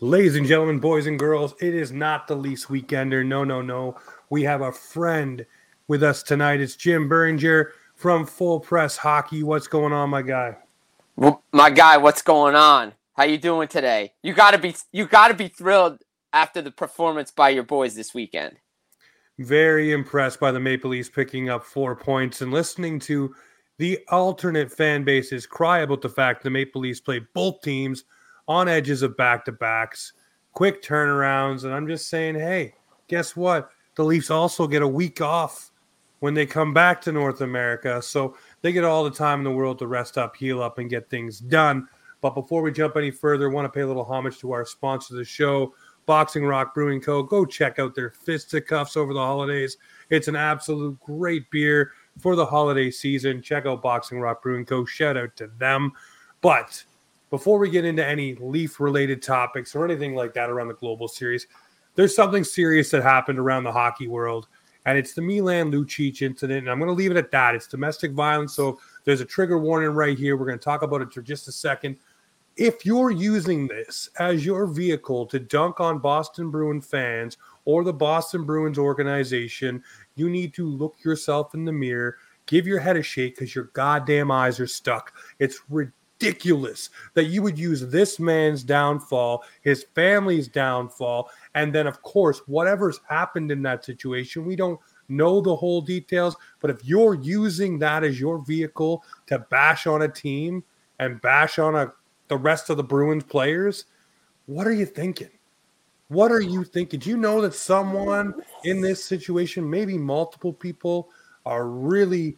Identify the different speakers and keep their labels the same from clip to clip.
Speaker 1: Ladies and gentlemen, boys and girls, it is not the least weekender. No, no, no. We have a friend with us tonight. It's Jim Biringer from Full Press Hockey. What's going on, my guy?
Speaker 2: My guy, what's going on? How you doing today? You gotta be you gotta be thrilled after the performance by your boys this weekend.
Speaker 1: Very impressed by the Maple Leafs picking up four points and listening to the alternate fan bases cry about the fact the Maple Leafs play both teams on edges of back to backs, quick turnarounds. And I'm just saying, hey, guess what? The Leafs also get a week off when they come back to North America. So they get all the time in the world to rest up, heal up, and get things done. But before we jump any further, I want to pay a little homage to our sponsor of the show, Boxing Rock Brewing Co. Go check out their fisticuffs over the holidays. It's an absolute great beer for the holiday season. Check out Boxing Rock Brewing Co. Shout out to them. But before we get into any leaf related topics or anything like that around the global series, there's something serious that happened around the hockey world, and it's the Milan Lucic incident. And I'm going to leave it at that. It's domestic violence. So there's a trigger warning right here. We're going to talk about it for just a second. If you're using this as your vehicle to dunk on Boston Bruin fans or the Boston Bruins organization, you need to look yourself in the mirror, give your head a shake because your goddamn eyes are stuck. It's ridiculous that you would use this man's downfall, his family's downfall, and then, of course, whatever's happened in that situation. We don't know the whole details, but if you're using that as your vehicle to bash on a team and bash on a the rest of the Bruins players, what are you thinking? What are you thinking? Do you know that someone in this situation, maybe multiple people, are really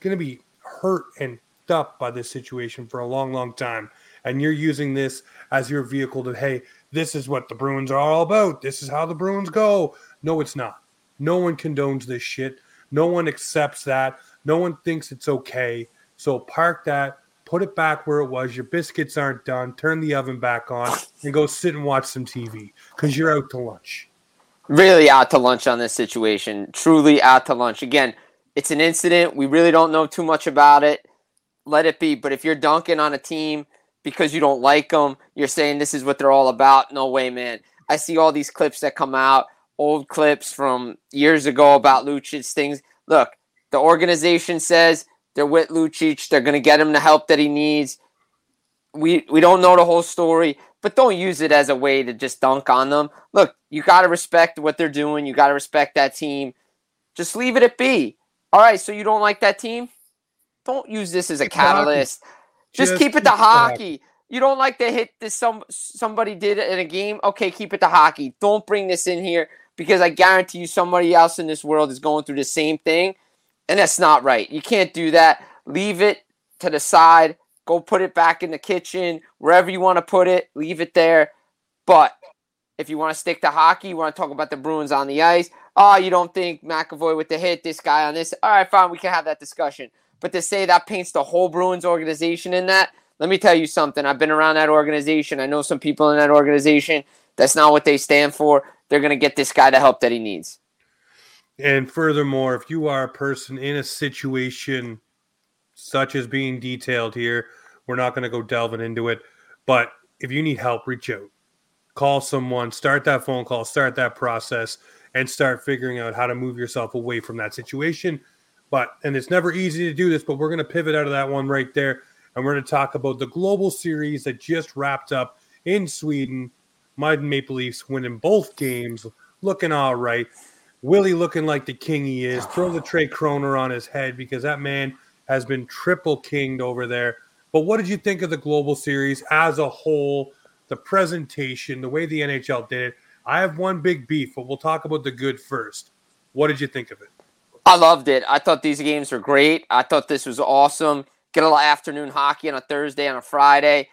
Speaker 1: going to be hurt and up by this situation for a long, long time. And you're using this as your vehicle to, hey, this is what the Bruins are all about. This is how the Bruins go. No, it's not. No one condones this shit. No one accepts that. No one thinks it's okay. So park that, put it back where it was. Your biscuits aren't done. Turn the oven back on and go sit and watch some TV because you're out to lunch.
Speaker 2: Really out to lunch on this situation. Truly out to lunch. Again, it's an incident. We really don't know too much about it let it be. But if you're dunking on a team because you don't like them, you're saying this is what they're all about. No way, man. I see all these clips that come out, old clips from years ago about Lucic things. Look, the organization says they're with Lucic. They're going to get him the help that he needs. We we don't know the whole story, but don't use it as a way to just dunk on them. Look, you got to respect what they're doing. You got to respect that team. Just leave it at be. All right, so you don't like that team? Don't use this as a catalyst. Just, Just, keep it to hockey. You don't like to hit this some somebody did in a game. Okay, keep it to hockey. Don't bring this in here because I guarantee you somebody else in this world is going through the same thing, and that's not right. You can't do that. Leave it to the side. Go put it back in the kitchen, wherever you want to put it. Leave it there. But if you want to stick to hockey, you want to talk about the Bruins on the ice. Oh, you don't think McAvoy with the hit, this guy on this. All right, fine, we can have that discussion. But to say that paints the whole Bruins organization in that, let me tell you something. I've been around that organization. I know some people in that organization. That's not what they stand for. They're going to get this guy the help that he needs.
Speaker 1: And furthermore, if you are a person in a situation such as being detailed here, we're not going to go delving into it. But if you need help, reach out, call someone, start that phone call, start that process, and start figuring out how to move yourself away from that situation. But, and it's never easy to do this, but we're going to pivot out of that one right there. And we're going to talk about the global series that just wrapped up in Sweden. My Maple Leafs winning both games, looking all right. Willie looking like the king he is. Throw the Tre Kronor on his head because that man has been triple kinged over there. But what did you think of the global series as a whole? The presentation, the way the NHL did it. I have one big beef, but we'll talk about the good first. What did you think of it?
Speaker 2: I loved it. I thought these games were great. I thought this was awesome. Get a little afternoon hockey on a Thursday, on a Friday,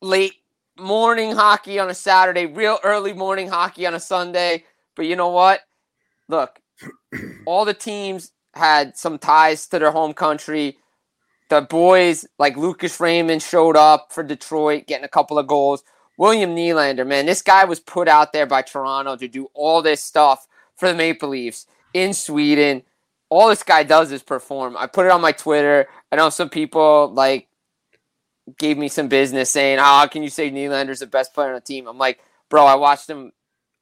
Speaker 2: late morning hockey on a Saturday, real early morning hockey on a Sunday. But you know what? Look, all the teams had some ties to their home country. The boys like Lucas Raymond showed up for Detroit, getting a couple of goals. William Nylander, man, this guy was put out there by Toronto to do all this stuff for the Maple Leafs in Sweden. All this guy does is perform. I put it on my Twitter. I know some people like gave me some business saying, oh, can you say Nylander's the best player on the team?" I'm like, bro, I watched him.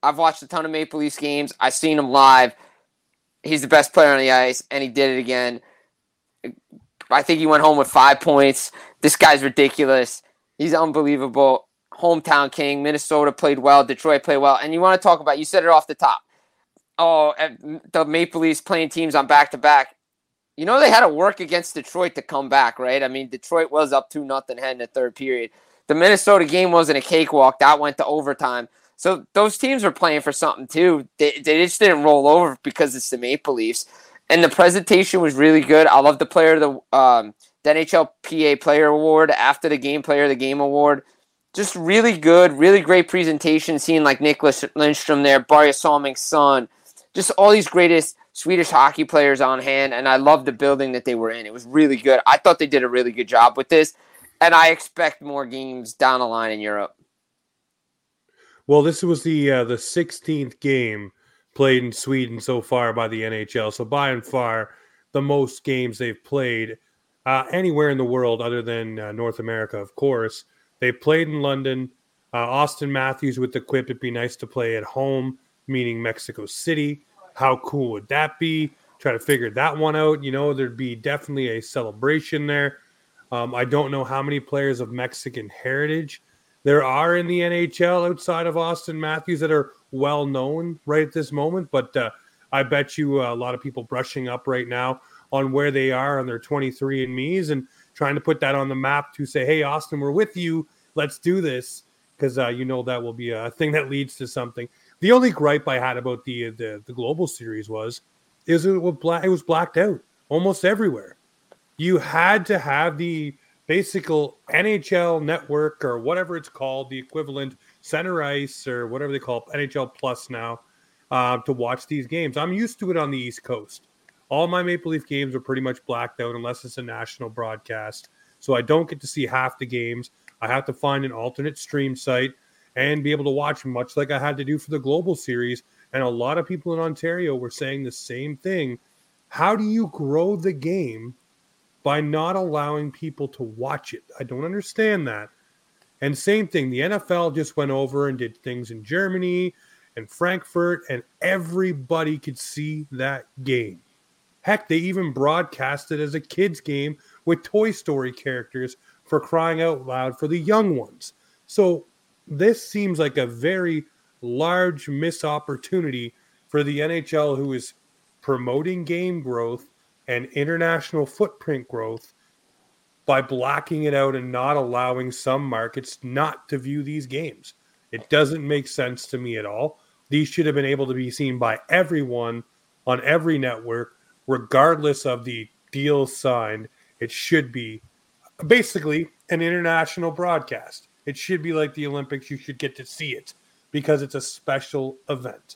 Speaker 2: I've watched a ton of Maple Leafs games. I've seen him live he's the best player on the ice, and he did it again. I think he went home with five points. This guy's ridiculous. He's unbelievable. Hometown king. Minnesota played well. Detroit played well. And you want to talk about, you said it off the top. Oh, the Maple Leafs playing teams on back to back. You know, they had to work against Detroit to come back, right? I mean, Detroit was up 2 nothing head in the third period. The Minnesota game wasn't a cakewalk. That went to overtime. So those teams were playing for something too. They, they just didn't roll over because it's the Maple Leafs. And the presentation was really good. I love the player the um, the NHLPA Player Award after the game Player of the Game Award. Just really good, really great presentation. Seeing like Nicklas Lidstrom there, Börje Salming's son, just all these greatest Swedish hockey players on hand, and I love the building that they were in. It was really good. I thought they did a really good job with this, and I expect more games down the line in Europe.
Speaker 1: Well, this was the uh, the 16th game played in Sweden so far by the NHL. So by and far, the most games they've played uh, anywhere in the world other than uh, North America, of course. They played in London. Uh, Auston Matthews with the quip, it'd be nice to play at home, meaning Mexico City. How cool would that be? Try to figure that one out. You know, there'd be definitely a celebration there. Um, I don't know how many players of Mexican heritage there are in the NHL outside of Auston Matthews that are well known right at this moment, but uh, I bet you uh, a lot of people brushing up right now on where they are on their 23 and me's and trying to put that on the map to say, hey, Auston, we're with you. Let's do this. Because uh, you know that will be a thing that leads to something. The only gripe I had about the the, the global series was is it was it was blacked out almost everywhere. You had to have the basic NHL network or whatever it's called, the equivalent center ice or whatever they call it, NHL Plus now, uh, to watch these games. I'm used to it on the East Coast. All my Maple Leaf games are pretty much blacked out unless it's a national broadcast. So I don't get to see half the games. I have to find an alternate stream site and be able to watch much like I had to do for the global series. And a lot of people in Ontario were saying the same thing. How do you grow the game by not allowing people to watch it. I don't understand that. And same thing, the NFL just went over and did things in Germany and Frankfurt, and everybody could see that game. Heck, they even broadcast it as a kids' game with Toy Story characters for crying out loud for the young ones. So this seems like a very large miss opportunity for the NHL, who is promoting game growth and international footprint growth by blocking it out and not allowing some markets not to view these games. It doesn't make sense to me at all. These should have been able to be seen by everyone on every network, regardless of the deal signed. It should be basically an international broadcast. It should be like the Olympics. You should get to see it because it's a special event.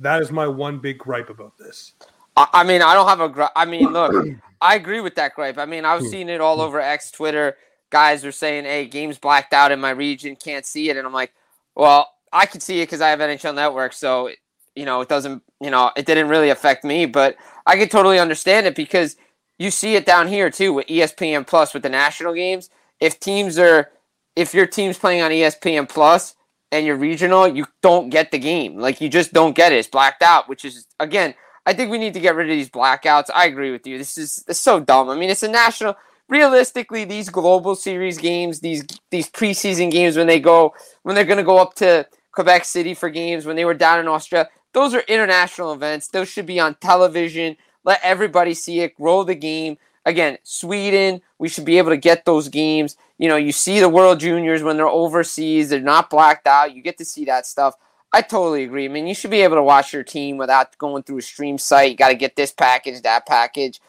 Speaker 1: That is my one big gripe about this.
Speaker 2: I mean, I don't have a. Gri- I mean, look, I agree with that gripe. I mean, I was hmm. seeing it all over X, Twitter. Guys are saying, "Hey, games blacked out in my region, can't see it," and I'm like, "Well, I can see it because I have NHL Network, so you know, it doesn't. You know, it didn't really affect me, but I could totally understand it because you see it down here too with ESPN Plus with the national games. If teams are if your team's playing on ESPN Plus and you're regional, you don't get the game. Like you just don't get it. It's blacked out, which is again, I think we need to get rid of these blackouts. I agree with you. This is this is so dumb. I mean, it's a national realistically these global series games, these these preseason games when they go when they're going to go up to Quebec City for games when they were down in Australia, those are international events. Those should be on television. Let everybody see it. Grow the game. Again, Sweden, we should be able to get those games. You know, you see the World Juniors when they're overseas, they're not blacked out. You get to see that stuff. I totally agree. I mean, you should be able to watch your team without going through a stream site. You got to get this package, that package.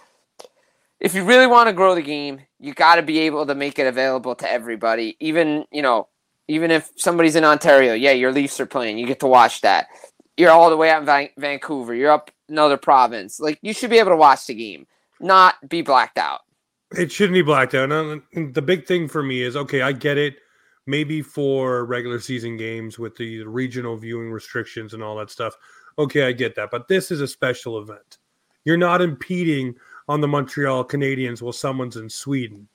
Speaker 2: If you really want to grow the game, you got to be able to make it available to everybody. Even, you know, even if somebody's in Ontario, yeah, your Leafs are playing, you get to watch that. You're all the way out in Van- Vancouver, you're up another province. Like, you should be able to watch the game, not be blacked out.
Speaker 1: It shouldn't be blacked out. And the big thing for me is okay, I get it maybe for regular season games with the regional viewing restrictions and all that stuff. Okay, I get that. But this is a special event. You're not impeding on the Montreal Canadiens while someone's in Sweden.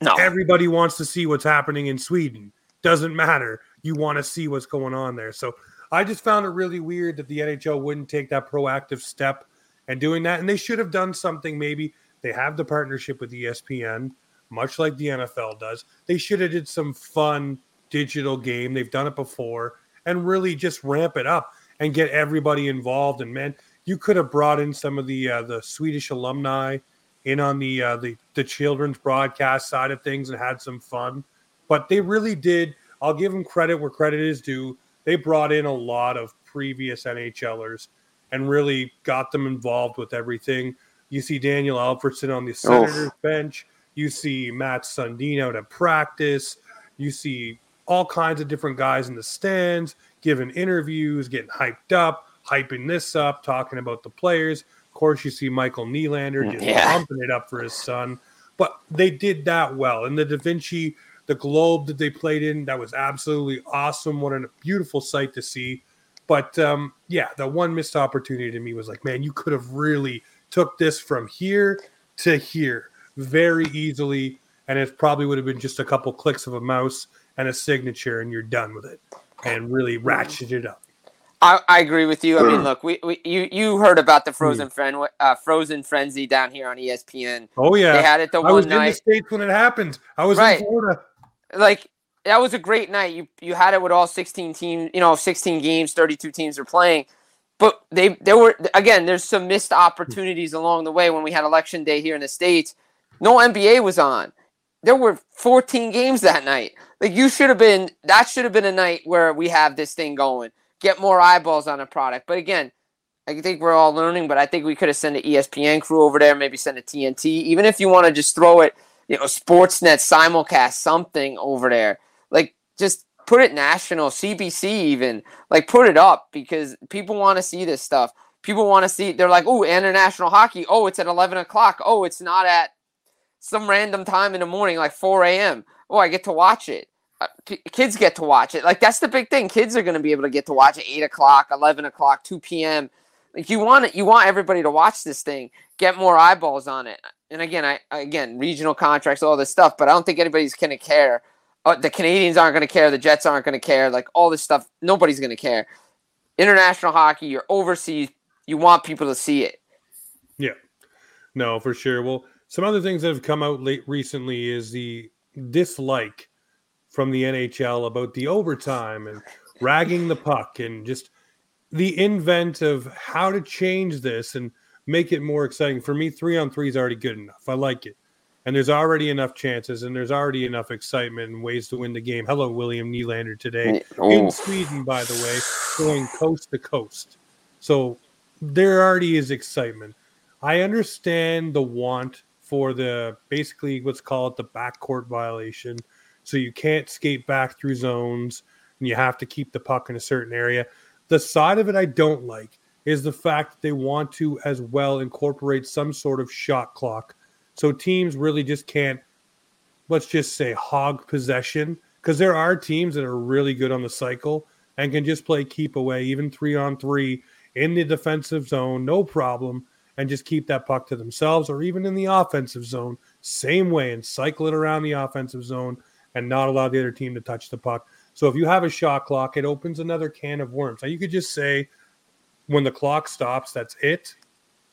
Speaker 2: No.
Speaker 1: Everybody wants to see what's happening in Sweden. Doesn't matter. You want to see what's going on there. So I just found it really weird that the NHL wouldn't take that proactive step and doing that. And they should have done something maybe. They have the partnership with ESPN much like the NFL does. They should have did some fun digital game. They've done it before and really just ramp it up and get everybody involved. And man, you could have brought in some of the uh, the Swedish alumni in on the uh, the the children's broadcast side of things and had some fun. But they really did. I'll give them credit where credit is due. They brought in a lot of previous NHLers and really got them involved with everything. You see Daniel Alfredsson on the Senators oh. bench. You see Matt Sundino to practice. You see all kinds of different guys in the stands giving interviews, getting hyped up, hyping this up, talking about the players. Of course, you see Michael Nylander just yeah. pumping it up for his son. But they did that well. And the Avicii, the globe that they played in, that was absolutely awesome. What a beautiful sight to see. But um, yeah, the one missed opportunity to me was like, man, you could have really took this from here to here very easily, and it probably would have been just a couple clicks of a mouse and a signature, and you're done with it, and really ratchet it up.
Speaker 2: I, I agree with you. I mean, look, we, we you you heard about the frozen hmm. friend uh, frozen frenzy down here on ESPN.
Speaker 1: Oh yeah,
Speaker 2: they had it the
Speaker 1: I
Speaker 2: one
Speaker 1: was
Speaker 2: night.
Speaker 1: in the states when it happened. I was right. in Florida.
Speaker 2: Like that was a great night. You you had it with all 16 teams. You know, 16 games, 32 teams are playing. But they there were again. There's some missed opportunities along the way when we had election day here in the states no NBA was on. There were 14 games that night. Like you should have been that should have been a night where we have this thing going. Get more eyeballs on a product. But again, I think we're all learning, but I think we could have sent an ESPN crew over there, maybe send a TNT. Even if you want to just throw it, you know, Sportsnet simulcast something over there. Like just put it national, CBC even. Like put it up because people want to see this stuff. People want to see. They're like, oh, international hockey. Oh, it's at eleven o'clock. Oh, it's not at some random time in the morning, like 4 a.m. Oh, I get to watch it. Uh, kids get to watch it. Like that's the big thing. Kids are going to be able to get to watch it 8 o'clock, 11 o'clock, 2 p.m. Like you want it, you want everybody to watch this thing, get more eyeballs on it. And again, I again regional contracts, all this stuff, but I don't think anybody's going to care. Uh, the Canadians aren't going to care. The Jets aren't going to care. Like all this stuff, nobody's going to care. International hockey, you're overseas. You want people to see it.
Speaker 1: Yeah, no, for sure. Well, some other things that have come out late recently is the dislike from the NHL about the overtime and ragging the puck and just the invent of how to change this and make it more exciting. For me, three on three is already good enough. I like it. And there's already enough chances and there's already enough excitement and ways to win the game. Hello, William Nylander today oh. in Sweden, by the way, going coast to coast. So there already is excitement. I understand the want for the basically what's called the backcourt violation. So you can't skate back through zones and you have to keep the puck in a certain area. The side of it I don't like is the fact that they want to as well incorporate some sort of shot clock. So teams really just can't, let's just say, hog possession. Because there are teams that are really good on the cycle and can just play keep away, even three on three in the defensive zone, no problem and just keep that puck to themselves or even in the offensive zone, same way, and cycle it around the offensive zone and not allow the other team to touch the puck. So if you have a shot clock, it opens another can of worms. Now you could just say when the clock stops, that's it.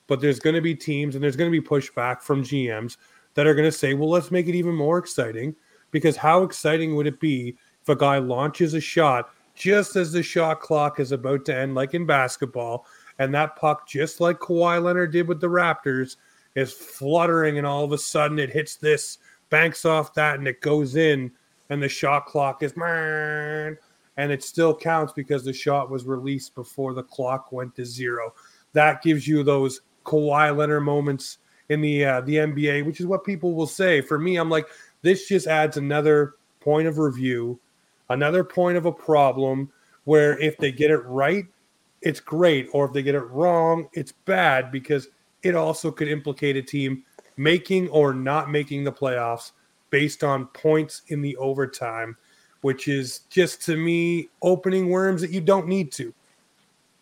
Speaker 1: But there's going to be teams and there's going to be pushback from GMs that are going to say, well, let's make it even more exciting. Because how exciting would it be if a guy launches a shot just as the shot clock is about to end, like in basketball, and that puck, just like Kawhi Leonard did with the Raptors, is fluttering, and all of a sudden it hits this, banks off that, and it goes in, and the shot clock is man, and it still counts because the shot was released before the clock went to zero. That gives you those Kawhi Leonard moments in the uh, the NBA, which is what people will say. For me, I'm like, this just adds another point of review, another point of a problem where if they get it right, it's great, or if they get it wrong, it's bad because it also could implicate a team making or not making the playoffs based on points in the overtime, which is just to me opening worms that you don't need to.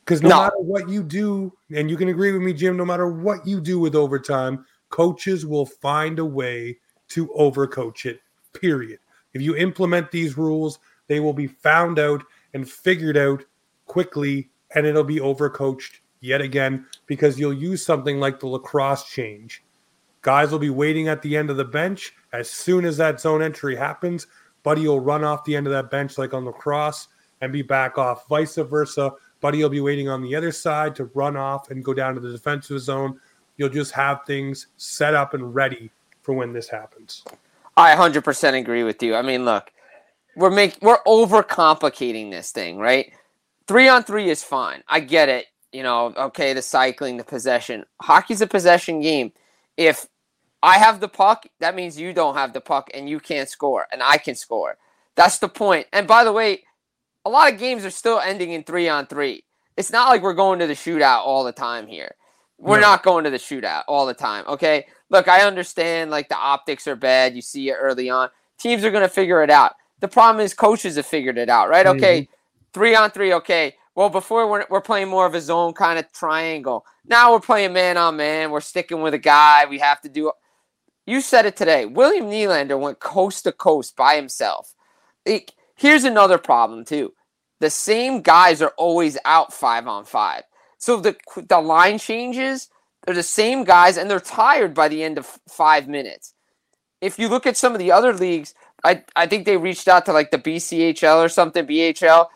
Speaker 1: Because no, no, matter what you do, and you can agree with me, Jim, no matter what you do with overtime, coaches will find a way to overcoach it, period. If you implement these rules, they will be found out and figured out quickly, and it'll be overcoached yet again because you'll use something like the lacrosse change. Guys will be waiting at the end of the bench. As soon as that zone entry happens, Buddy will run off the end of that bench like on lacrosse and be back off. Vice versa, Buddy will be waiting on the other side to run off and go down to the defensive zone. You'll just have things set up and ready for when this happens.
Speaker 2: I 100% agree with you. I mean, look, we're make we're overcomplicating this thing, right? 3 on 3 is fine. I get it. You know, okay, the cycling, the possession. Hockey's a possession game. If I have the puck, that means you don't have the puck and you can't score and I can score. That's the point. And by the way, a lot of games are still ending in three on three. It's not like we're going to the shootout all the time here. We're no. not going to the shootout all the time. Okay. Look, I understand like the optics are bad. You see it early on. Teams are going to figure it out. The problem is coaches have figured it out, right? Mm-hmm. Okay. Three on three. Okay. Well, before we're, we're playing more of a zone kind of triangle. Now we're playing man on man. We're sticking with a guy. We have to do. You said it today. William Nylander went coast to coast by himself. It, Here's another problem too. The same guys are always out five on five. So the the line changes. They're the same guys, and they're tired by the end of five minutes. If you look at some of the other leagues, I I think they reached out to like the BCHL or something, BHL.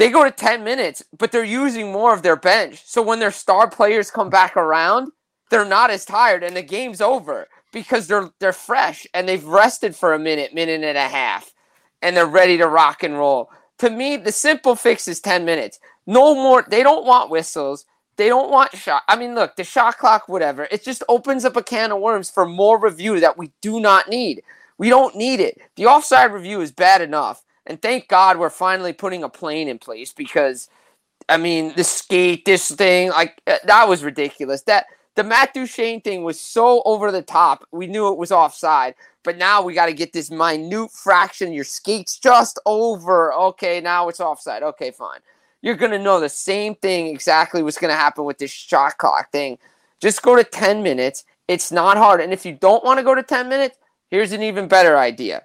Speaker 2: They go to 10 minutes, but they're using more of their bench. So when their star players come back around, they're not as tired and the game's over because they're they're fresh and they've rested for a minute, minute and a half and they're ready to rock and roll. To me, the simple fix is 10 minutes. No more. They don't want whistles. They don't want shot. I mean, look, the shot clock, whatever. It just opens up a can of worms for more review that we do not need. We don't need it. The offside review is bad enough. And thank God we're finally putting a plane in place because, I mean, the skate, this thing, like, uh, that was ridiculous. That the Matt Duchene thing was so over the top. We knew it was offside. But now we got to get this minute fraction. Your skate's just over. Okay, now it's offside. Okay, fine. You're to know the same thing exactly what's to happen with this shot clock thing. Just go to 10 minutes. It's not hard. And if you don't want to go to 10 minutes, here's an even better idea.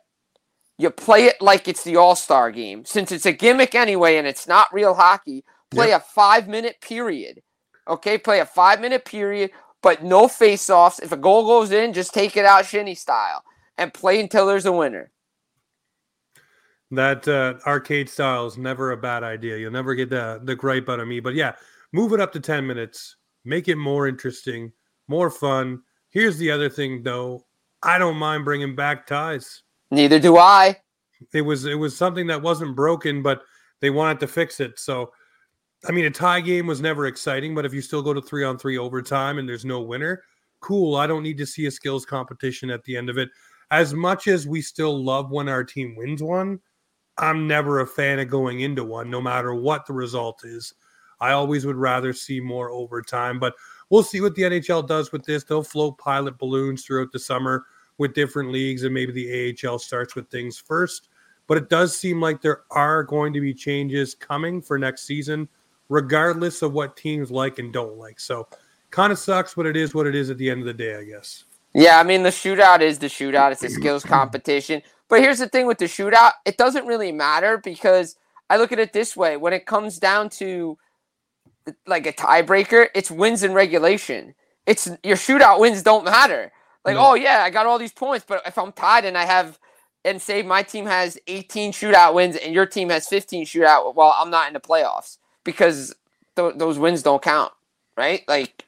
Speaker 2: You play it like it's the All Star game. Since it's a gimmick anyway and it's not real hockey, play yep. a five minute period. Okay, play a five minute period, but no face offs. If a goal goes in, just take it out shinny style and play until there's a winner.
Speaker 1: That uh, arcade style is never a bad idea. You'll never get the the gripe out of me. But yeah, move it up to ten minutes. Make it more interesting, more fun. Here's the other thing, though. I don't mind bringing back ties.
Speaker 2: Neither do I.
Speaker 1: It was it was something that wasn't broken, but they wanted to fix it. So, I mean, a tie game was never exciting, but if you still go to three on three overtime and there's no winner, cool. I don't need to see a skills competition at the end of it as much as we still love when our team wins one, I'm never a fan of going into one, no matter what the result is. I always would rather see more overtime, but we'll see what the NHL does with this. They'll float pilot balloons throughout the summer with different leagues, and maybe the AHL starts with things first. But it does seem like there are going to be changes coming for next season, regardless of what teams like and don't like. So, kind of sucks, but it is what it is at the end of the day, I guess.
Speaker 2: Yeah, I mean the shootout is the shootout. It's a skills competition. But here's the thing with the shootout, it doesn't really matter because I look at it this way: when it comes down to like a tiebreaker, it's wins in regulation. It's your shootout wins don't matter. Like, no. oh yeah, I got all these points, but if I'm tied and I have and say my team has 18 shootout wins and your team has 15 shootout, well, I'm not in the playoffs because th- those wins don't count, right? Like,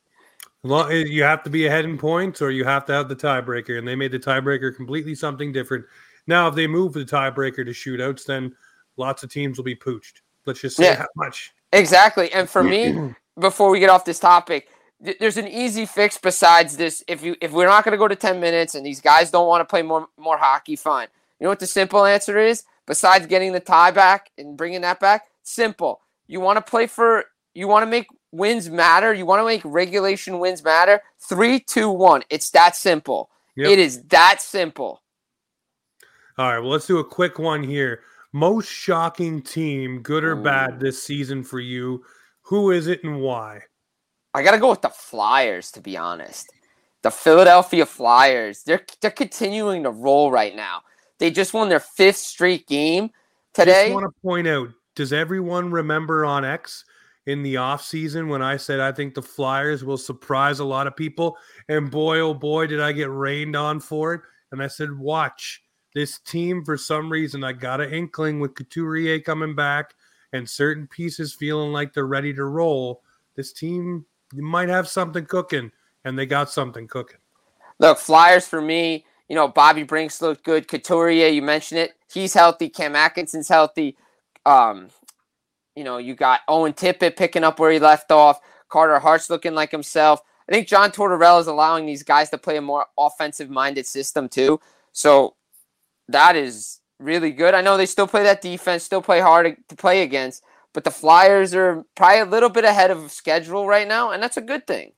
Speaker 1: eh, you have to be ahead in points or you have to have the tiebreaker, and they made the tiebreaker completely something different. Now, if they move the tiebreaker to shootouts, then lots of teams will be pooched. Let's just say yeah, how much.
Speaker 2: Exactly. And for me, before we get off this topic, there's an easy fix besides this. If you if we're not going to go to 10 minutes and these guys don't want to play more more hockey, fine. You know what the simple answer is? Besides getting the tie back and bringing that back, simple. You want to play for you want to make wins matter. You want to make regulation wins matter. Three, two, one. It's that simple. Yep. It is that simple.
Speaker 1: All right. Well, let's do a quick one here. Most shocking team, good or Ooh. bad, this season for you. Who is it and why?
Speaker 2: I gotta go with the Flyers, to be honest. The Philadelphia Flyers. They're they're continuing to roll right now. They just won their fifth straight game today.
Speaker 1: I want to point out, does everyone remember on X in the offseason when I said I think the Flyers will surprise a lot of people? And boy, oh boy, did I get rained on for it. And I said, watch this team for some reason. I got an inkling with Couturier coming back and certain pieces feeling like they're ready to roll. This team might have something cooking, and they got something cooking.
Speaker 2: Look, Flyers for me, you know, Bobby Brinks looked good. Couturier, you mentioned it. He's healthy. Cam Atkinson's healthy. Um, you know, you got Owen Tippett picking up where he left off. Carter Hart's looking like himself. I think John Tortorella is allowing these guys to play a more offensive minded system too. So that is really good. I know they still play that defense, still play hard to play against, but the Flyers are probably a little bit ahead of schedule right now, and that's a good thing.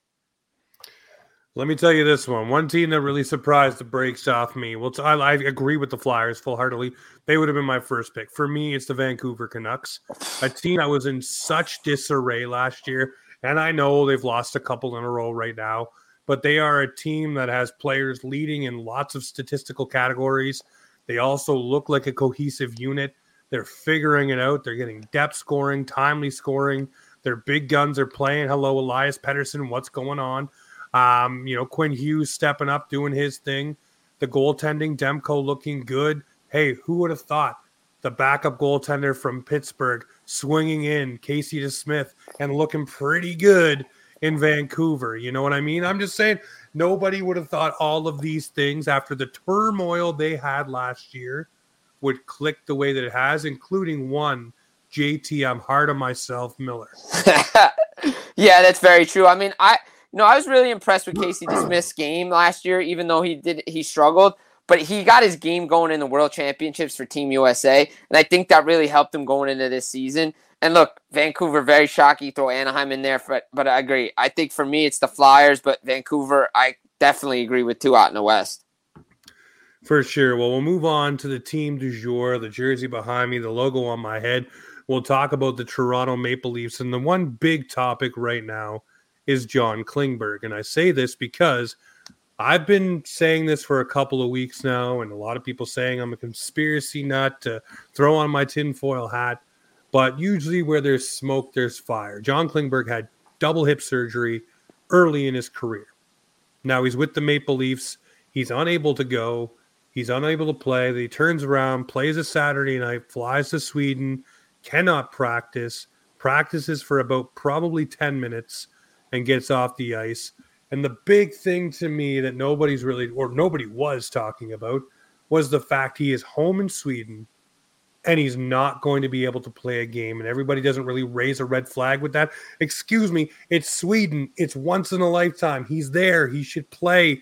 Speaker 1: Let me tell you this one. One team that really surprised the brakes off me. Well, I, I agree with the Flyers full heartedly. They would have been my first pick. For me, it's the Vancouver Canucks, a team that was in such disarray last year. And I know they've lost a couple in a row right now, but they are a team that has players leading in lots of statistical categories. They also look like a cohesive unit. They're figuring it out. They're getting depth scoring, timely scoring. Their big guns are playing. Hello, Elias Pettersson. What's going on? Um, you know, Quinn Hughes stepping up, doing his thing. The goaltending, Demko looking good. Hey, who would have thought the backup goaltender from Pittsburgh swinging in Casey DeSmith and looking pretty good in Vancouver? You know what I mean? I'm just saying nobody would have thought all of these things after the turmoil they had last year would click the way that it has, including one JT. I'm hard on myself, Miller.
Speaker 2: yeah, that's very true. I mean, I you know, I was really impressed with Casey DeSmith's game last year, even though he did he struggled. But he got his game going in the World Championships for Team USA, and I think that really helped him going into this season. And look, Vancouver very shocking. Throw Anaheim in there, for, but I agree. I think for me, it's the Flyers, but Vancouver, I definitely agree with two out in the West.
Speaker 1: For sure. Well, we'll move on to the team du jour, the jersey behind me, the logo on my head. We'll talk about the Toronto Maple Leafs. And the one big topic right now is John Klingberg. And I say this because I've been saying this for a couple of weeks now, and a lot of people saying I'm a conspiracy nut to throw on my tinfoil hat. But usually, where there's smoke, there's fire. John Klingberg had double hip surgery early in his career. Now he's with the Maple Leafs. He's unable to go. He's unable to play. He turns around, plays a Saturday night, flies to Sweden, cannot practice, practices for about probably 10 minutes, and gets off the ice. And the big thing to me that nobody's really, or nobody was talking about, was the fact he is home in Sweden and he's not going to be able to play a game. And everybody doesn't really raise a red flag with that. Excuse me, it's Sweden. It's once in a lifetime. He's there. He should play.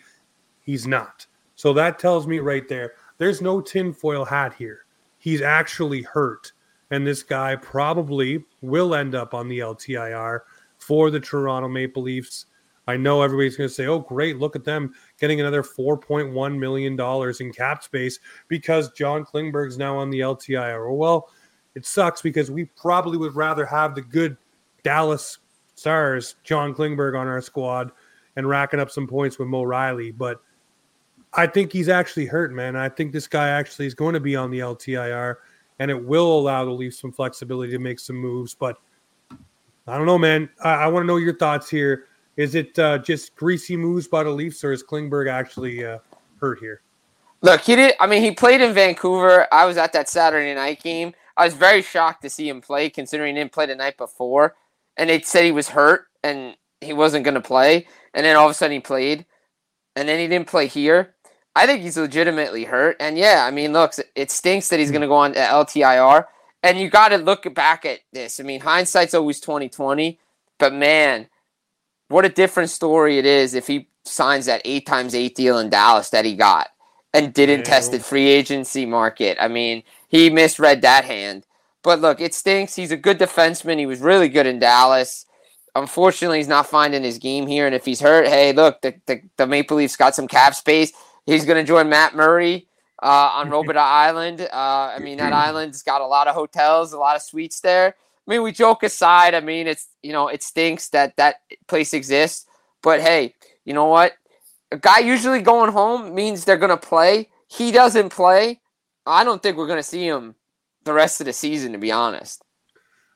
Speaker 1: He's not. So that tells me right there there's no tinfoil hat here. He's actually hurt. And this guy probably will end up on the LTIR for the Toronto Maple Leafs. I know everybody's going to say, oh, great, look at them getting another $4.1 million in cap space because John Klingberg's now on the LTIR. Well, it sucks because we probably would rather have the good Dallas Stars, John Klingberg on our squad and racking up some points with Mo Rielly. But I think he's actually hurt, man. I think this guy actually is going to be on the LTIR, and it will allow the Leafs some flexibility to make some moves. But I don't know, man. I, I want to know your thoughts here. Is it uh, just greasy moves by the Leafs, or is Klingberg actually uh, hurt here?
Speaker 2: Look, he did. I mean, he played in Vancouver. I was at that Saturday night game. I was very shocked to see him play, considering he didn't play the night before. And they said he was hurt and he wasn't going to play. And then all of a sudden he played. And then he didn't play here. I think he's legitimately hurt. And yeah, I mean, look, it stinks that he's going to go on to LTIR. And you got to look back at this. I mean, hindsight's always 2020. But man, what a different story it is if he signs that eight times eight deal in Dallas that he got and didn't yeah. test the free agency market. I mean, he misread that hand. But look, it stinks. He's a good defenseman. He was really good in Dallas. Unfortunately, he's not finding his game here. And if he's hurt, hey, look, the, the, the Maple Leafs got some cap space. He's going to join Matt Murray uh, on Robidas Island. Uh, I mean, that island's got a lot of hotels, a lot of suites there. I mean, we joke aside. I mean, it's you know, it stinks that that place exists. But hey, you know what? A guy usually going home means they're gonna play. He doesn't play. I don't think we're gonna see him the rest of the season. To be honest.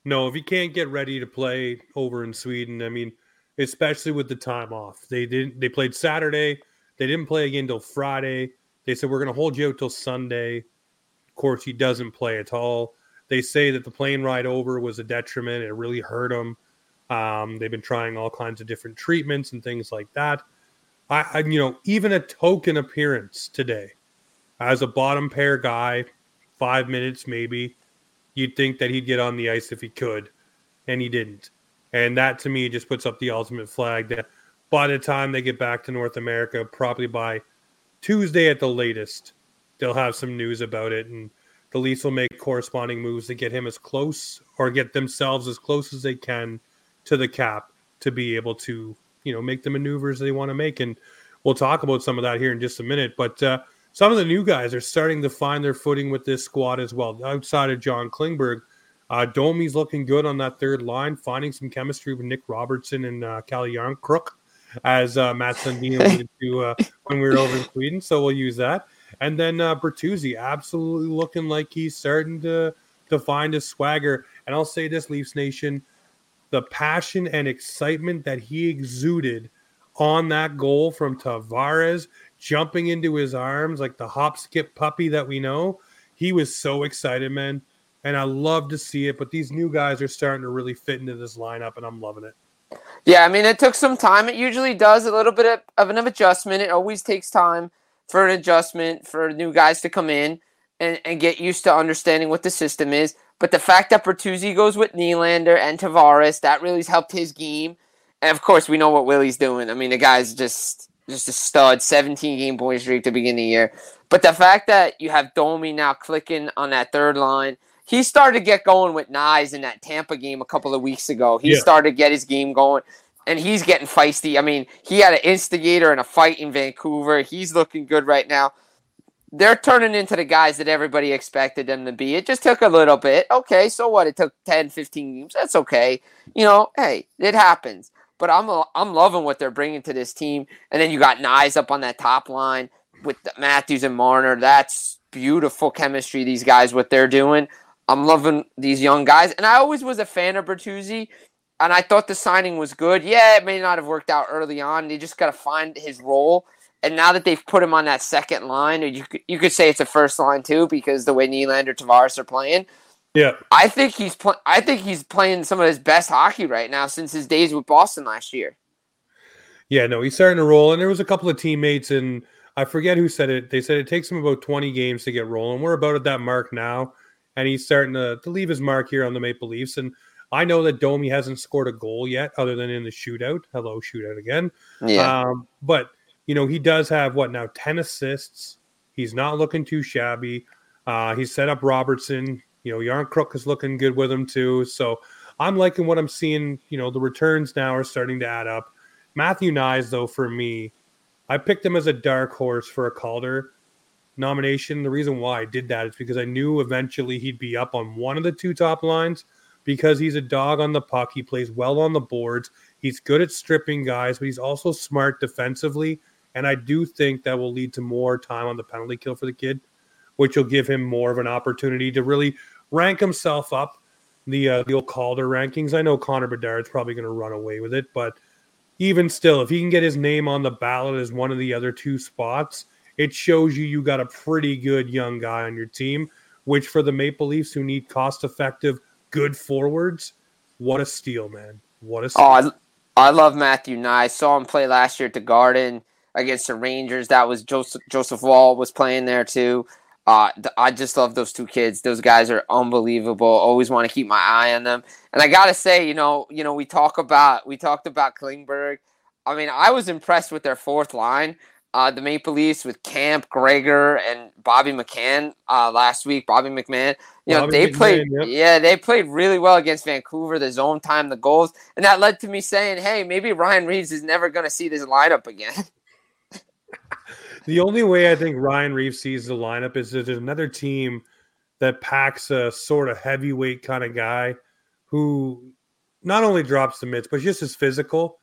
Speaker 1: No, if he can't get ready to play over in Sweden, I mean, especially with the time off, they didn't. They played Saturday. They didn't play again till Friday. They said we're going to hold you out till Sunday. Of course, he doesn't play at all. They say that the plane ride over was a detriment. It really hurt him. Um, they've been trying all kinds of different treatments and things like that. I, I, you know, even a token appearance today as a bottom pair guy, five minutes maybe, you'd think that he'd get on the ice if he could, and he didn't. And that to me just puts up the ultimate flag that by the time they get back to North America, probably by Tuesday at the latest, they'll have some news about it. And the Leafs will make corresponding moves to get him as close or get themselves as close as they can to the cap to be able to, you know, make the maneuvers they want to make. And we'll talk about some of that here in just a minute. But uh, some of the new guys are starting to find their footing with this squad as well. Outside of John Klingberg, uh, Domi's looking good on that third line, finding some chemistry with Nick Robertson and uh, Calle Järnkrok, as uh, Mats Sundin alluded to uh, when we were over in Sweden. So we'll use that. And then uh, Bertuzzi, absolutely looking like he's starting to to find his swagger. And I'll say this, Leafs Nation, the passion and excitement that he exuded on that goal from Tavares, jumping into his arms like the hop skip puppy that we know. He was so excited, man. And I love to see it. But these new guys are starting to really fit into this lineup, and I'm loving it.
Speaker 2: Yeah, I mean, it took some time. It usually does a little bit of, of an adjustment. It always takes time for an adjustment for new guys to come in and, and get used to understanding what the system is. But the fact that Bertuzzi goes with Nylander and Tavares, that really's helped his game. And of course, we know what Willie's doing. I mean, the guy's just just a stud, 17 game point streak to begin the year. But the fact that you have Domi now clicking on that third line, he started to get going with Knies in that Tampa game a couple of weeks ago. He yeah. started to get his game going and he's getting feisty. I mean, he had an instigator and a fight in Vancouver. He's looking good right now. They're turning into the guys that everybody expected them to be. It just took a little bit. Okay, so what? It took 10, 15 games. That's okay. You know, hey, it happens. But I'm I'm loving what they're bringing to this team. And then you got Knies up on that top line with Matthews and Marner. That's beautiful chemistry. These guys, what they're doing. I'm loving these young guys. And I always was a fan of Bertuzzi and I thought the signing was good. Yeah, it may not have worked out early on. They just got to find his role. And now that they've put him on that second line, or you could, you could say it's a first line too, because the way Nylander, Tavares are playing.
Speaker 1: Yeah,
Speaker 2: I think he's pl- I think he's playing some of his best hockey right now since his days with Boston last year.
Speaker 1: Yeah, no, he's starting to roll. And there was a couple of teammates, and I forget who said it. They said it takes him about 20 games to get rolling. We're about at that mark now, and he's starting to, to leave his mark here on the Maple Leafs. And I know that Domi hasn't scored a goal yet, other than in the shootout. Hello, shootout again. Yeah. Um, but you know he does have what now ten assists. He's not looking too shabby. Uh, he set up Robertson. You know, Järnkrok is looking good with him too. So I'm liking what I'm seeing. You know, the returns now are starting to add up. Matthew Knies, though, for me, I picked him as a dark horse for a Calder nomination. The reason why I did that is because I knew eventually he'd be up on one of the two top lines because he's a dog on the puck. He plays well on the boards. He's good at stripping guys, but he's also smart defensively And I do think that will lead to more time on the penalty kill for the kid, which will give him more of an opportunity to really rank himself up the uh, the old Calder rankings. I know Connor Bedard's probably going to run away with it, but even still, if he can get his name on the ballot as one of the other two spots, it shows you you got a pretty good young guy on your team. Which for the Maple Leafs who need cost effective, good forwards, what a steal, man! What a steal.
Speaker 2: Oh, I, I love Matthew Knies. I saw him play last year at the Garden against the Rangers. That was Joseph Joseph Woll was playing there too. Uh, I just love those two kids. Those guys are unbelievable. Always want to keep my eye on them. And I gotta say, you know, you know, we talk about we talked about Klingberg. I mean, I was impressed with their fourth line. Uh, the Maple Leafs with Kämpf, Gregor, and Bobby McMann uh, last week. Bobby McMann, you know, Bobby they McMann, played. Yep. Yeah, they played really well against Vancouver. The zone time, the goals, and that led to me saying, "Hey, maybe Ryan Reaves is never going to see this lineup again."
Speaker 1: the only way I think Ryan Reaves sees the lineup is that there's another team that packs a sort of heavyweight kind of guy who not only drops the mitts, but just is physical.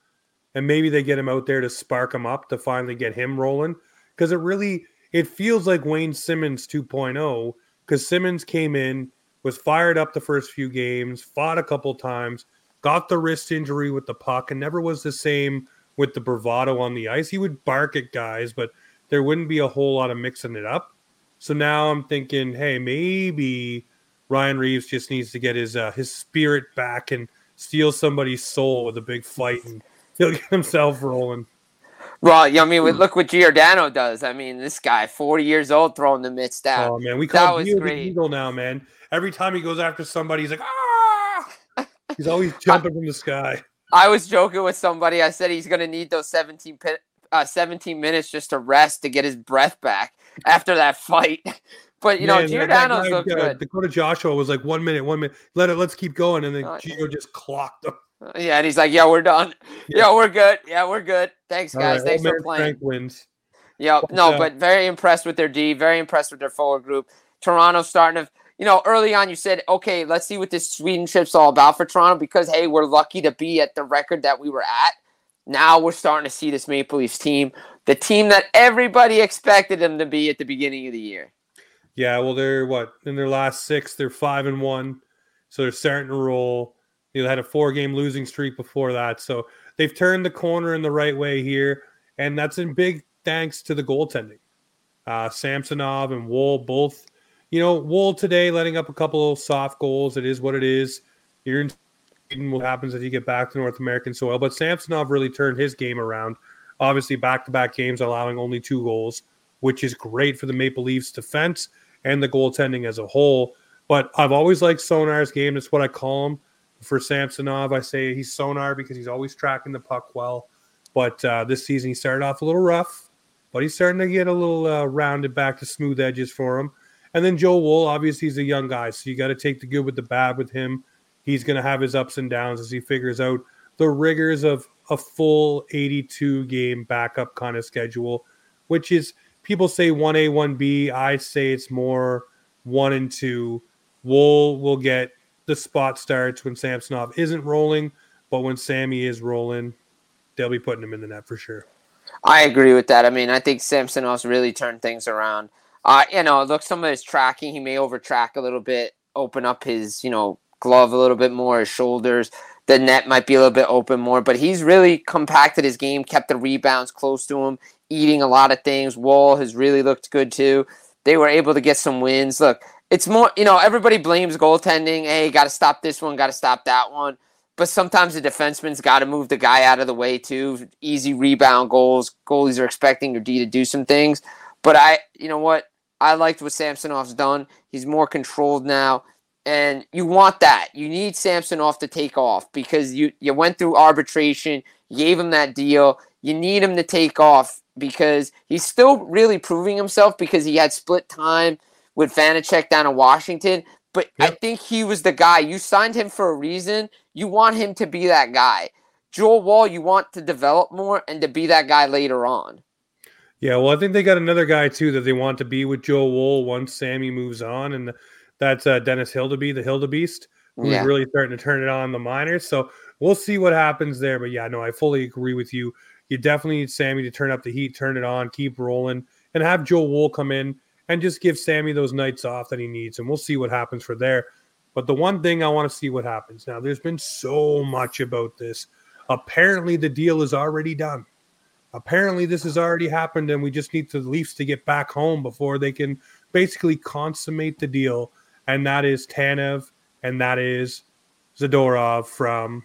Speaker 1: And maybe they get him out there to spark him up to finally get him rolling. Because it really it feels like Wayne Simmonds 2.0. Because Simmonds came in, was fired up the first few games, fought a couple times, got the wrist injury with the puck, and never was the same with the bravado on the ice. He would bark at guys, but there wouldn't be a whole lot of mixing it up. So now I'm thinking, hey, maybe Ryan Reaves just needs to get his uh, his spirit back and steal somebody's soul with a big fight, and he'll get himself rolling.
Speaker 2: Well, I mean, look what Giordano does. I mean, this guy, 40 years old, throwing the mitts down.
Speaker 1: Oh man, we call him the Eagle now, man. Every time he goes after somebody, he's like, ah! He's always jumping from the sky.
Speaker 2: I was joking with somebody. I said he's going to need those 17 uh, 17 minutes just to rest to get his breath back after that fight. But you Man, know, Giordano's looked uh, good.
Speaker 1: Dakota Joshua was like one minute, one minute. Let it, let's keep going, and then uh, Gio just clocked him.
Speaker 2: Yeah, and he's like, "Yeah, we're done. Yeah, yeah we're good. Yeah, we're good. Thanks, guys. Right, Thanks for playing." Frank
Speaker 1: wins.
Speaker 2: Yeah, no, uh, but very impressed with their D. Very impressed with their forward group. Toronto starting to, you know, early on you said, okay, let's see what this Sweden trip's all about for Toronto because hey, we're lucky to be at the record that we were at. Now we're starting to see this Maple Leafs team, the team that everybody expected them to be at the beginning of the year.
Speaker 1: Yeah, well, they're what in their last six, they're five and one, so they're starting to roll. They had a four-game losing streak before that, so they've turned the corner in the right way here, and that's in big thanks to the goaltending. Uh, Samsonov and Woll both, you know, Woll today letting up a couple of soft goals. It is what it is. You're in what happens if you get back to North American soil. But Samsonov really turned his game around. Obviously, back to back games allowing only two goals, which is great for the Maple Leafs defense and the goaltending as a whole. But I've always liked Sonar's game. That's what I call him. For Samsonov, I say he's Sonar because he's always tracking the puck well. But uh, this season, he started off a little rough, but he's starting to get a little uh, rounded back to smooth edges for him. And then Joe Woll, obviously, he's a young guy, so you got to take the good with the bad with him he's going to have his ups and downs as he figures out the rigors of a full 82 game backup kind of schedule, which is people say 1A, 1B. I say it's more one and two. Woll will get the spot starts when Samsonov isn't rolling, but when Sammy is rolling, they'll be putting him in the net for sure.
Speaker 2: I agree with that. I mean, I think Samsonov's really turned things around. Uh, you know, look, some of his tracking, he may over track a little bit, open up his, you know, glove a little bit more, his shoulders. The net might be a little bit open more, but he's really compacted his game, kept the rebounds close to him, eating a lot of things. Woll has really looked good too. They were able to get some wins. Look, it's more, you know, everybody blames goaltending. Hey, got to stop this one, got to stop that one. But sometimes the defenseman's got to move the guy out of the way too. Easy rebound goals. Goalies are expecting your D to do some things. But I, you know what? I liked what Samsonov's done. He's more controlled now and you want that. You need Samsonov to take off because you you went through arbitration, gave him that deal. You need him to take off because he's still really proving himself because he had split time with Vanecek down in Washington. But yep. I think he was the guy. You signed him for a reason. You want him to be that guy. Joel Woll, you want to develop more and to be that guy later on.
Speaker 1: Yeah, well, I think they got another guy too that they want to be with Joel Woll once Sammy moves on, and that's uh, Dennis Hildeby, the Hildebeest, who's yeah. really starting to turn it on the minors. So we'll see what happens there. But yeah, no, I fully agree with you. you definitely need Sammy to turn up the heat, turn it on, keep rolling, and have Joe Woll come in and just give Sammy those nights off that he needs. And we'll see what happens for there. But the one thing I want to see what happens now, there's been so much about this. Apparently, the deal is already done. Apparently, this has already happened, and we just need the Leafs to get back home before they can basically consummate the deal. And that is Tanev and that is Zadorov from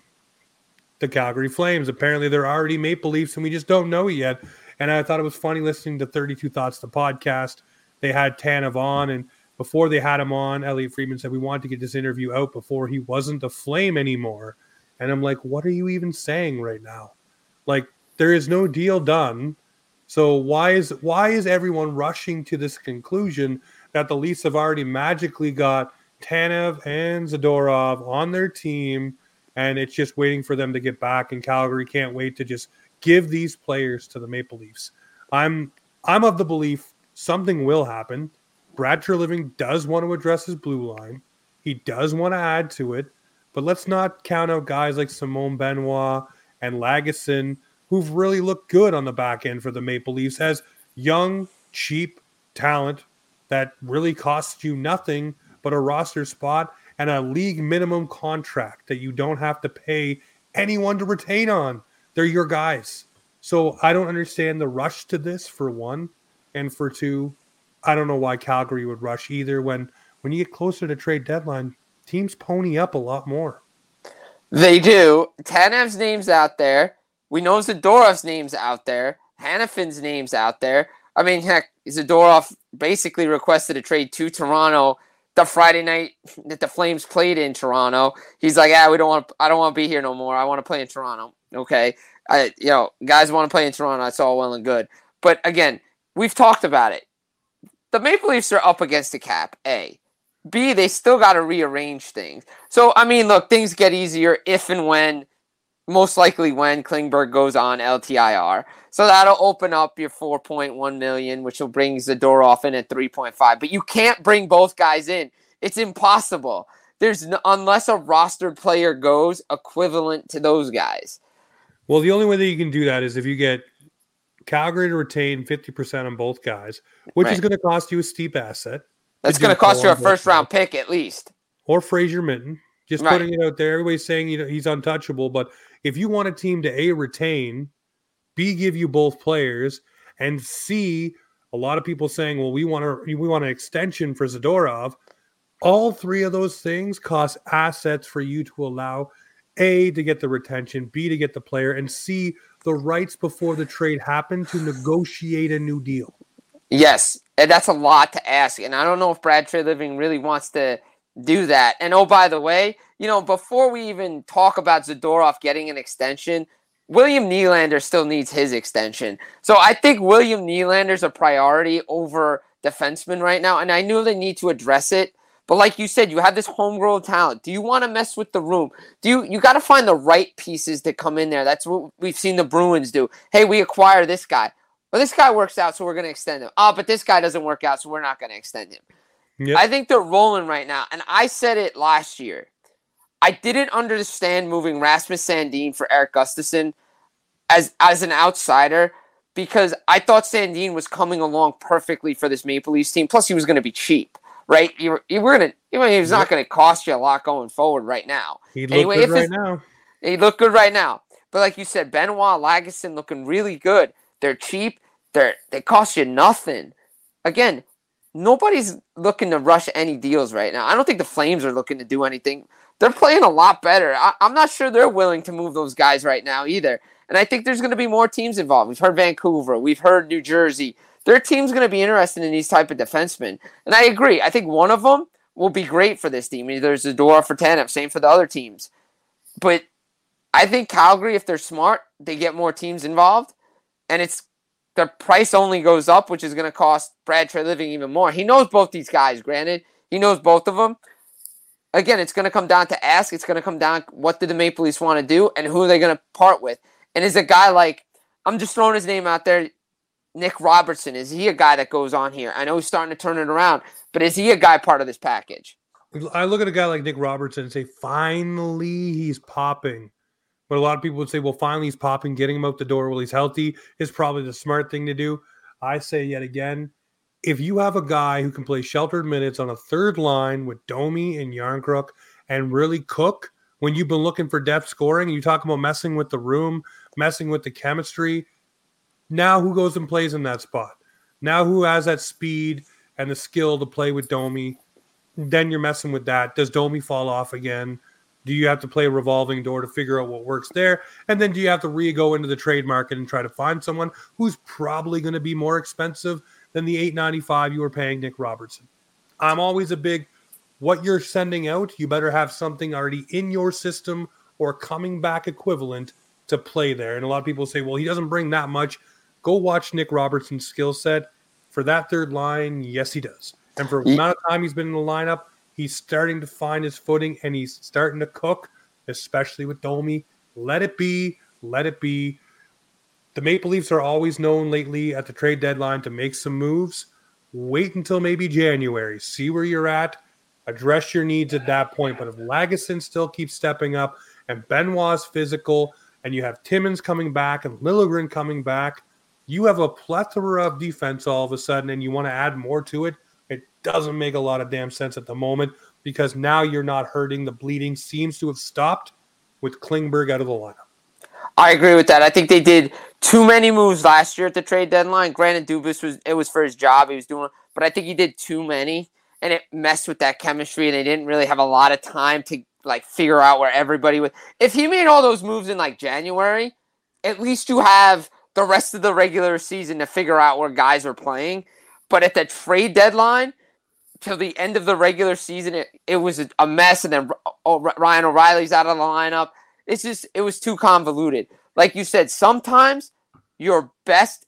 Speaker 1: the Calgary Flames. Apparently, they're already Maple Leafs, and we just don't know it yet. And I thought it was funny listening to 32 Thoughts, the podcast. They had Tanev on, and before they had him on, Elliot Friedman said, We wanted to get this interview out before he wasn't a flame anymore. And I'm like, What are you even saying right now? Like, there is no deal done. So why is why is everyone rushing to this conclusion that the Leafs have already magically got Tanev and Zadorov on their team, and it's just waiting for them to get back. And Calgary can't wait to just give these players to the Maple Leafs. I'm I'm of the belief something will happen. Brad Treliving does want to address his blue line. He does want to add to it, but let's not count out guys like Simon Benoit and Lagesson, who've really looked good on the back end for the Maple Leafs as young, cheap talent that really costs you nothing but a roster spot and a league minimum contract that you don't have to pay anyone to retain on. They're your guys. So I don't understand the rush to this for one. And for two, I don't know why Calgary would rush either when when you get closer to trade deadline, teams pony up a lot more.
Speaker 2: They do. Tanev's name's out there. We know Zadorov's name's out there. Hanifin's name's out there. I mean, heck, Zadorov basically requested a trade to Toronto the Friday night that the Flames played in Toronto. He's like, "Yeah, we don't want. I don't want to be here no more. I want to play in Toronto." Okay, I, you know, guys want to play in Toronto. That's all well and good. But again, we've talked about it. The Maple Leafs are up against the cap. A, B, they still got to rearrange things. So I mean, look, things get easier if and when, most likely when Klingberg goes on LTIR. So that'll open up your 4.1 million, which will bring Zadorov in at 3.5. But you can't bring both guys in. It's impossible. There's no, unless a rostered player goes equivalent to those guys.
Speaker 1: Well, the only way that you can do that is if you get Calgary to retain 50% on both guys, which right. is going to cost you a steep asset.
Speaker 2: That's going to cost you a first round pick at least.
Speaker 1: Or Fraser Minten. Just right. putting it out there. Everybody's saying you know he's untouchable, but if you want a team to a retain B give you both players, and C a lot of people saying, well, we want to we want an extension for Zadorov. All three of those things cost assets for you to allow A to get the retention, B to get the player, and C the rights before the trade happen to negotiate a new deal.
Speaker 2: Yes, and that's a lot to ask. And I don't know if Brad Treliving really wants to do that. And oh, by the way, you know, before we even talk about Zadorov getting an extension, William Nylander still needs his extension. So I think William Nylander's a priority over defenseman right now. And I knew they need to address it. But like you said, you have this homegrown talent. Do you want to mess with the room? Do you you got to find the right pieces to come in there? That's what we've seen the Bruins do. Hey, we acquire this guy. Well, this guy works out, so we're going to extend him. Oh, but this guy doesn't work out, so we're not going to extend him. Yep. I think they're rolling right now. And I said it last year. I didn't understand moving Rasmus Sandin for Erik Gustafsson as as an outsider because I thought Sandin was coming along perfectly for this Maple Leafs team. Plus, he was going to be cheap, right? You were, you were going to, he was not going to cost you a lot going forward right now.
Speaker 1: He looked anyway, good right now.
Speaker 2: He looked good right now. But like you said, Benoit, Lagesson looking really good. They're cheap. They're they cost you nothing. Again, nobody's looking to rush any deals right now. I don't think the Flames are looking to do anything. They're playing a lot better. I, I'm not sure they're willing to move those guys right now either. And I think there's going to be more teams involved. We've heard Vancouver, we've heard New Jersey. Their team's going to be interested in these type of defensemen. And I agree. I think one of them will be great for this team. Either Zadorov for Tanev, same for the other teams. But I think Calgary, if they're smart, they get more teams involved, and it's the price only goes up, which is going to cost Brad Treliving even more. He knows both these guys. Granted, he knows both of them. Again, it's going to come down to ask. It's going to come down what did the Maple Leafs want to do, and who are they going to part with. And is a guy like I'm just throwing his name out there, Nick Robertson. Is he a guy that goes on here? I know he's starting to turn it around, but is he a guy part of this package?
Speaker 1: I look at a guy like Nick Robertson and say, finally he's popping. But a lot of people would say, well, finally he's popping, getting him out the door while he's healthy is probably the smart thing to do. I say yet again, if you have a guy who can play sheltered minutes on a third line with Domi and Järnkrok and really cook when you've been looking for depth scoring, you talk about messing with the room, messing with the chemistry. Now who goes and plays in that spot? Now who has that speed and the skill to play with Domi? Then you're messing with that. Does Domi fall off again? Do you have to play a revolving door to figure out what works there? And then do you have to re go into the trade market and try to find someone who's probably going to be more expensive than the 895 you were paying Nick Robertson? I'm always a big what you're sending out, you better have something already in your system or coming back equivalent to play there. And a lot of people say, well, he doesn't bring that much. Go watch Nick Robertson's skill set. For that third line, yes, he does. And for the amount of time he's been in the lineup, He's starting to find his footing and he's starting to cook, especially with Domi. Let it be. Let it be. The Maple Leafs are always known lately at the trade deadline to make some moves. Wait until maybe January. See where you're at. Address your needs at that point. But if Lagesson still keeps stepping up and Benoit's physical, and you have Timmins coming back and Liljegren coming back, you have a plethora of defense all of a sudden, and you want to add more to it doesn't make a lot of damn sense at the moment because now you're not hurting. The bleeding seems to have stopped with Klingberg out of the lineup.
Speaker 2: I agree with that. I think they did too many moves last year at the trade deadline. Granted, Dubas was it was for his job he was doing, but I think he did too many, and it messed with that chemistry. And they didn't really have a lot of time to like figure out where everybody was. If he made all those moves in like January, at least you have the rest of the regular season to figure out where guys are playing. But at the trade deadline, till the end of the regular season, it, it was a mess. And then oh, Ryan O'Reilly's out of the lineup. It's just, it was too convoluted. Like you said, sometimes your best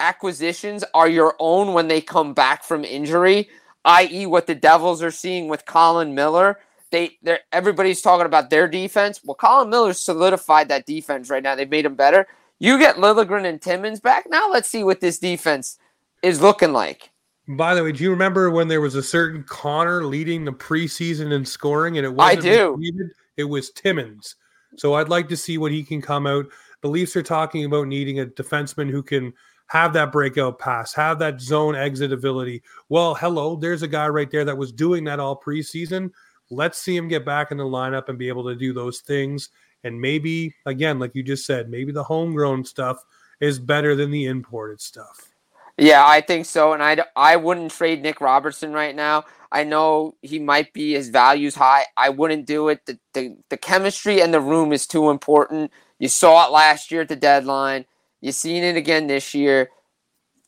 Speaker 2: acquisitions are your own when they come back from injury, i.e., what the Devils are seeing with Colin Miller. They, they're, everybody's talking about their defense. Well, Colin Miller solidified that defense right now. They've made him better. You get Liljegren and Timmins back. Now let's see what this defense is looking like.
Speaker 1: By the way, do you remember when there was a certain Conor leading the preseason in scoring, and it wasn't
Speaker 2: I do.
Speaker 1: it was Timmins. So I'd like to see what he can come out. The Leafs are talking about needing a defenseman who can have that breakout pass, have that zone exit ability. Well, hello, there's a guy right there that was doing that all preseason. Let's see him get back in the lineup and be able to do those things. And maybe, again, like you just said, maybe the homegrown stuff is better than the imported stuff.
Speaker 2: Yeah, I think so. And I, I wouldn't trade Nick Robertson right now. I know he might be his values high. I wouldn't do it. The, the, the chemistry and the room is too important. You saw it last year at the deadline. You've seen it again this year.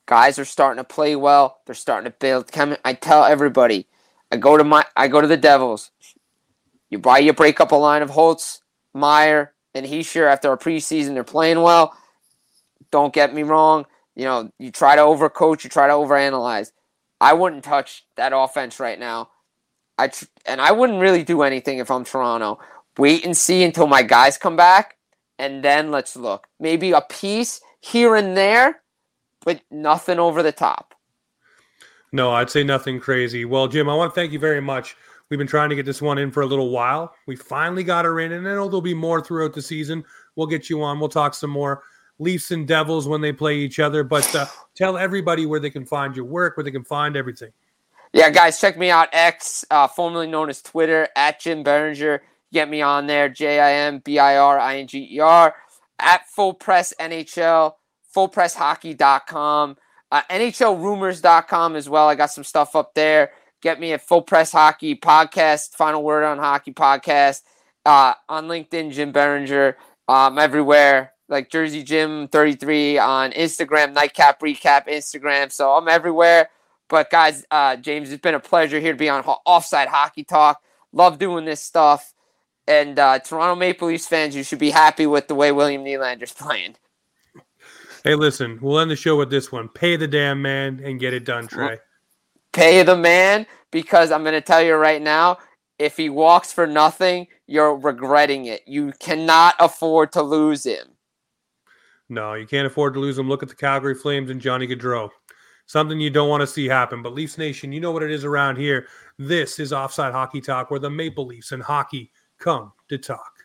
Speaker 2: Guys are starting to play well. They're starting to build. Chem- I tell everybody, I go to my I go to the Devils. You buy you break up a line of Holtz, Meier, and Hischier after a preseason. They're playing well. Don't get me wrong you know, you try to overcoach, you try to overanalyze. I wouldn't touch that offense right now. I tr- and I wouldn't really do anything if I'm Toronto. Wait and see until my guys come back, and then let's look. Maybe a piece here and there, but nothing over the top.
Speaker 1: No, I'd say nothing crazy. Well, Jim, I want to thank you very much. We've been trying to get this one in for a little while. We finally got her in, and I know there'll be more throughout the season. We'll get you on. We'll talk some more. Leafs and Devils when they play each other. But uh, tell everybody where they can find your work, where they can find everything.
Speaker 2: Yeah, guys, check me out. X, uh, formerly known as Twitter, at Jim Biringer. Get me on there. J I M B I R I N G E R. At Full Press NHL, fullpresshockey.com, uh, NHLrumors.com as well. I got some stuff up there. Get me at Full Press Hockey Podcast, Final Word on Hockey Podcast. Uh, on LinkedIn, Jim Biringer. Um, everywhere like Jersey Jim 33 on Instagram, Nightcap Recap Instagram. So I'm everywhere. But guys, uh, James, it's been a pleasure here to be on Offside Hockey Talk. Love doing this stuff. And uh, Toronto Maple Leafs fans, you should be happy with the way William Nylander's playing.
Speaker 1: Hey, listen, we'll end the show with this one. Pay the damn man and get it done, Trey.
Speaker 2: Pay the man because I'm going to tell you right now, if he walks for nothing, you're regretting it. You cannot afford to lose him.
Speaker 1: No, you can't afford to lose them. Look at the Calgary Flames and Johnny Gaudreau. Something you don't want to see happen. But Leafs Nation, you know what it is around here. This is Offside Hockey Talk, where the Maple Leafs and hockey come to talk.